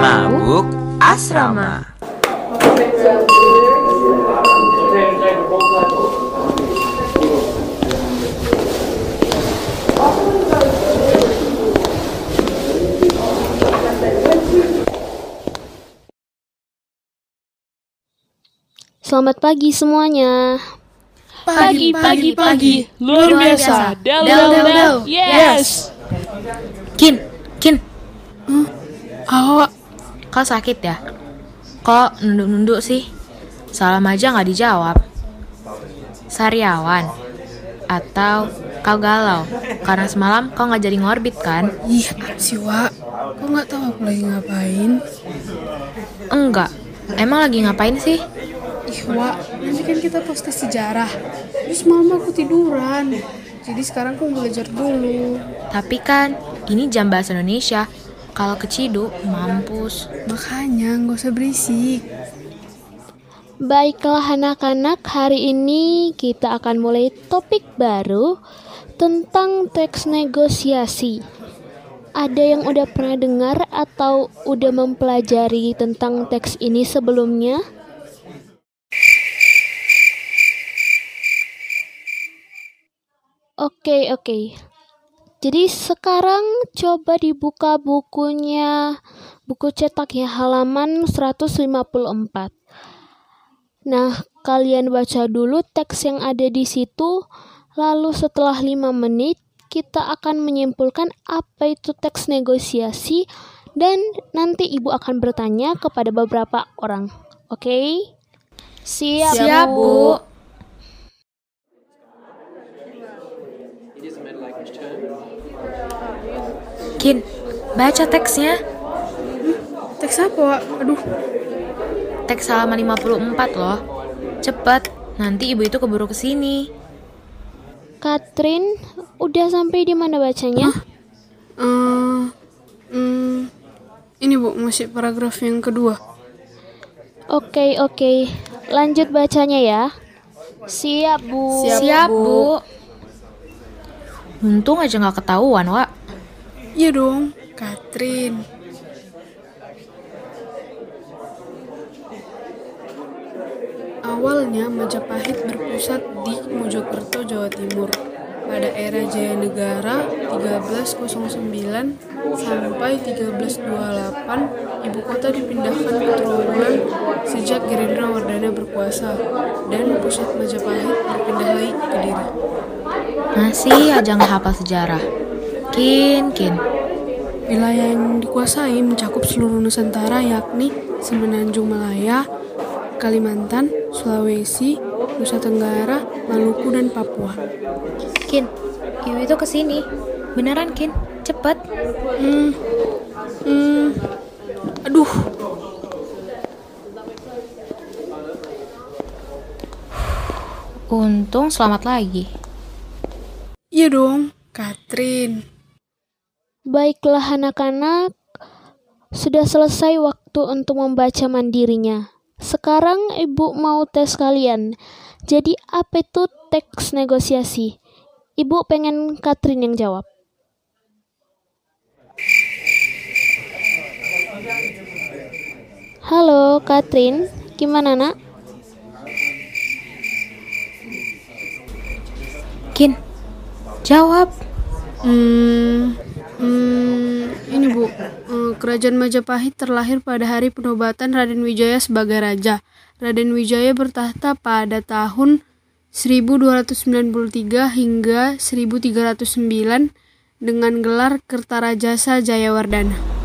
Mabuk Asrama Selamat pagi semuanya. Pagi, pagi, pagi, luar biasa. Del, del, del, yes. Kin, Kin, Awak, kau sakit ya? Kok nunduk-nunduk sih? Salam aja nggak dijawab. Sariawan? Atau kau galau? Karena semalam kau nggak jadi ngorbit kan? ih apa sih Wak? Kok nggak tahu aku lagi ngapain? Enggak. Emang lagi ngapain sih? Ih Wak, kan kita pasti sejarah. Terus mama aku tiduran. Jadi sekarang aku belajar dulu. Tapi kan ini jam bahasa Indonesia. Kalau keciduk, mampus. Makanya nggak usah berisik. Baiklah anak-anak, hari ini kita akan mulai topik baru tentang teks negosiasi. Ada yang udah pernah dengar atau udah mempelajari tentang teks ini sebelumnya? Oke, oke. Jadi sekarang coba dibuka bukunya, buku cetak ya halaman 154. Nah, kalian baca dulu teks yang ada di situ, lalu setelah 5 menit kita akan menyimpulkan apa itu teks negosiasi dan nanti ibu akan bertanya kepada beberapa orang. Oke? Siap, Siap, Bu. Kin, baca teksnya. Teks apa Wak? Aduh, Teks halaman 54 loh. Cepet, nanti ibu itu keburu ke sini. Katrin, udah sampai di mana bacanya? eh, hmm, ini Bu, masih paragraf yang kedua. Oke, oke. Lanjut bacanya ya. Siap, Bu. Siap, Bu. Untung aja nggak ketahuan, Wak. Iya dong, Katrin. Awalnya Majapahit berpusat di Mojokerto, Jawa Timur. Pada era Jaya Negara 1309 sampai 1328, ibu kota dipindahkan ke Trowulan sejak Gerindra Wardana berkuasa dan pusat Majapahit berpindah lagi ke Kediri. Masih aja nggak hafal sejarah. Kin, kin. Wilayah yang dikuasai mencakup seluruh Nusantara yakni Semenanjung Malaya, Kalimantan, Sulawesi, Nusa Tenggara, Maluku, dan Papua. Kin, ibu itu ke sini. Beneran, Kin. Cepet. Hmm, hmm, aduh, Untung selamat lagi. Iya dong, Katrin. Baiklah anak-anak, sudah selesai waktu untuk membaca mandirinya. Sekarang ibu mau tes kalian. Jadi apa itu teks negosiasi? Ibu pengen Katrin yang jawab. Halo Katrin, gimana nak? Kin, jawab. Hmm, hmm, ini bu, eh, kerajaan Majapahit terlahir pada hari penobatan Raden Wijaya sebagai raja. Raden Wijaya bertahta pada tahun 1293 hingga 1309 dengan gelar Kertarajasa Jayawardana.